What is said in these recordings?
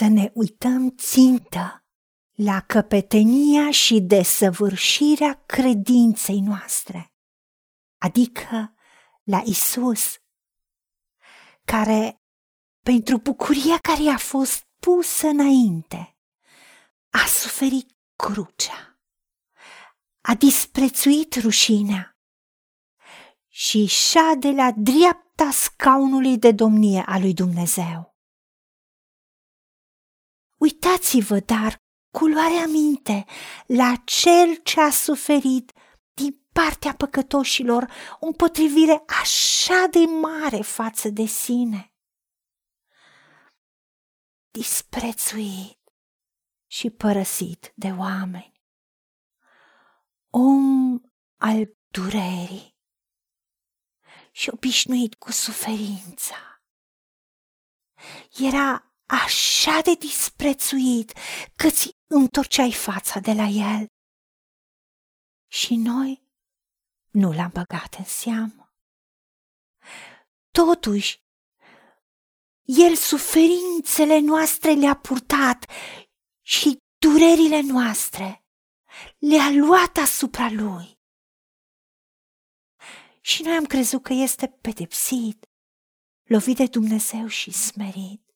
să ne uităm țintă la căpetenia și desăvârșirea credinței noastre, adică la Isus, care, pentru bucuria care i-a fost pusă înainte, a suferit crucea, a disprețuit rușinea și șade la dreapta scaunului de domnie a lui Dumnezeu. Uitați-vă, dar, cu luarea minte la cel ce a suferit din partea păcătoșilor o împotrivire așa de mare față de sine. Disprețuit și părăsit de oameni. Om al durerii și obișnuit cu suferința. Era așa de disprețuit că ți întorceai fața de la el. Și noi nu l-am băgat în seamă. Totuși, el suferințele noastre le-a purtat și durerile noastre le-a luat asupra lui. Și noi am crezut că este pedepsit, lovit de Dumnezeu și smerit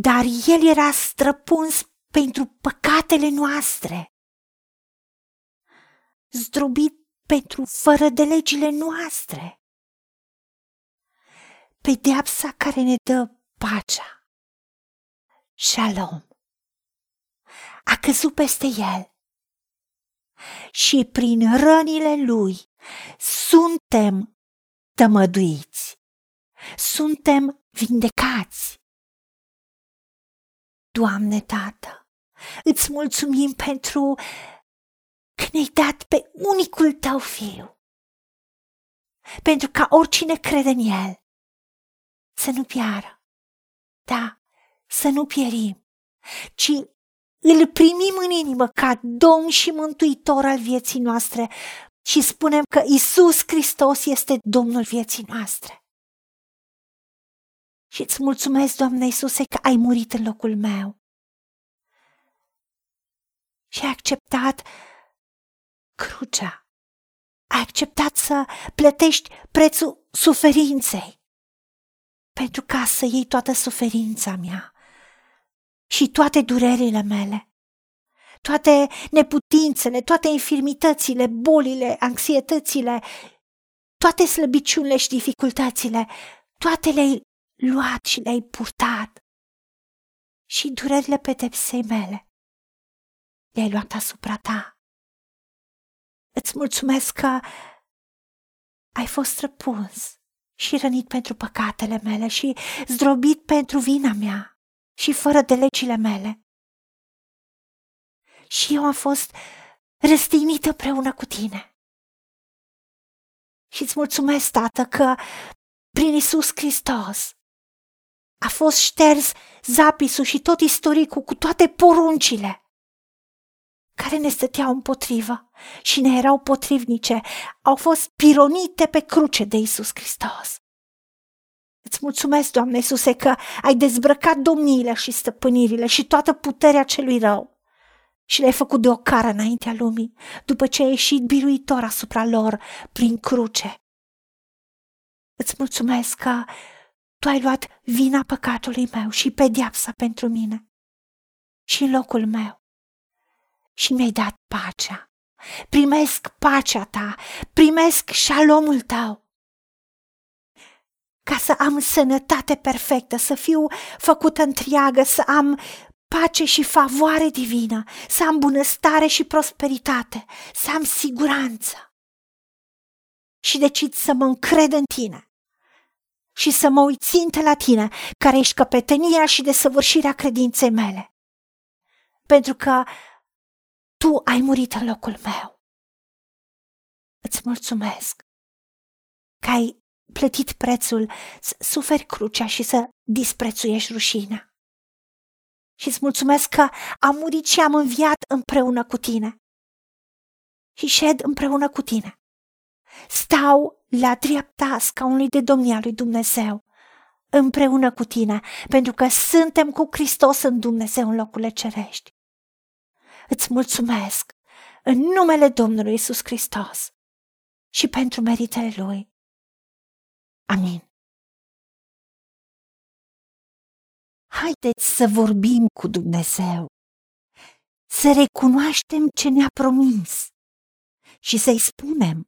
dar el era străpuns pentru păcatele noastre, zdrobit pentru fără de legile noastre. Pedeapsa care ne dă pacea, shalom, a căzut peste el. Și prin rănile lui suntem tămăduiți, suntem vindecați. Doamne, Tată, îți mulțumim pentru că ne-ai dat pe unicul tău fiu, pentru ca oricine crede în el să nu piară, da, să nu pierim, ci îl primim în inimă ca Domn și Mântuitor al vieții noastre și spunem că Isus Hristos este Domnul vieții noastre. Și îți mulțumesc, Doamne Iisuse, că ai murit în locul meu. Și ai acceptat crucea. Ai acceptat să plătești prețul suferinței. Pentru ca să iei toată suferința mea și toate durerile mele, toate neputințele, toate infirmitățile, bolile, anxietățile, toate slăbiciunile și dificultățile, toate le-ai luat și le-ai purtat. Și durerile pedepsei mele le-ai luat asupra ta. Îți mulțumesc că ai fost răpuns și rănit pentru păcatele mele și zdrobit pentru vina mea și fără de legile mele. Și eu am fost răstignită împreună cu tine. Și îți mulțumesc, Tată, că prin Isus Hristos a fost șters zapisul și tot istoricul cu toate poruncile care ne stăteau împotrivă și ne erau potrivnice, au fost pironite pe cruce de Isus Hristos. Îți mulțumesc, Doamne Iisuse, că ai dezbrăcat domniile și stăpânirile și toată puterea celui rău și le-ai făcut de o cară înaintea lumii, după ce ai ieșit biruitor asupra lor prin cruce. Îți mulțumesc că tu ai luat vina păcatului meu și pedeapsa pentru mine și în locul meu și mi-ai dat pacea. Primesc pacea ta, primesc șalomul tău. Ca să am sănătate perfectă, să fiu făcută întreagă, să am pace și favoare divină, să am bunăstare și prosperitate, să am siguranță. Și decid să mă încred în tine și să mă uit ținte la tine, care ești căpetenia și desăvârșirea credinței mele. Pentru că tu ai murit în locul meu. Îți mulțumesc că ai plătit prețul să suferi crucea și să disprețuiești rușinea. Și îți mulțumesc că am murit și am înviat împreună cu tine. Și șed împreună cu tine. Stau la dreapta scaunului de domnia lui Dumnezeu, împreună cu tine, pentru că suntem cu Hristos în Dumnezeu în locurile cerești. Îți mulțumesc în numele Domnului Isus Hristos și pentru meritele Lui. Amin. Haideți să vorbim cu Dumnezeu, să recunoaștem ce ne-a promis și să-i spunem.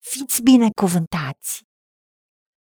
Fiți binecuvântați!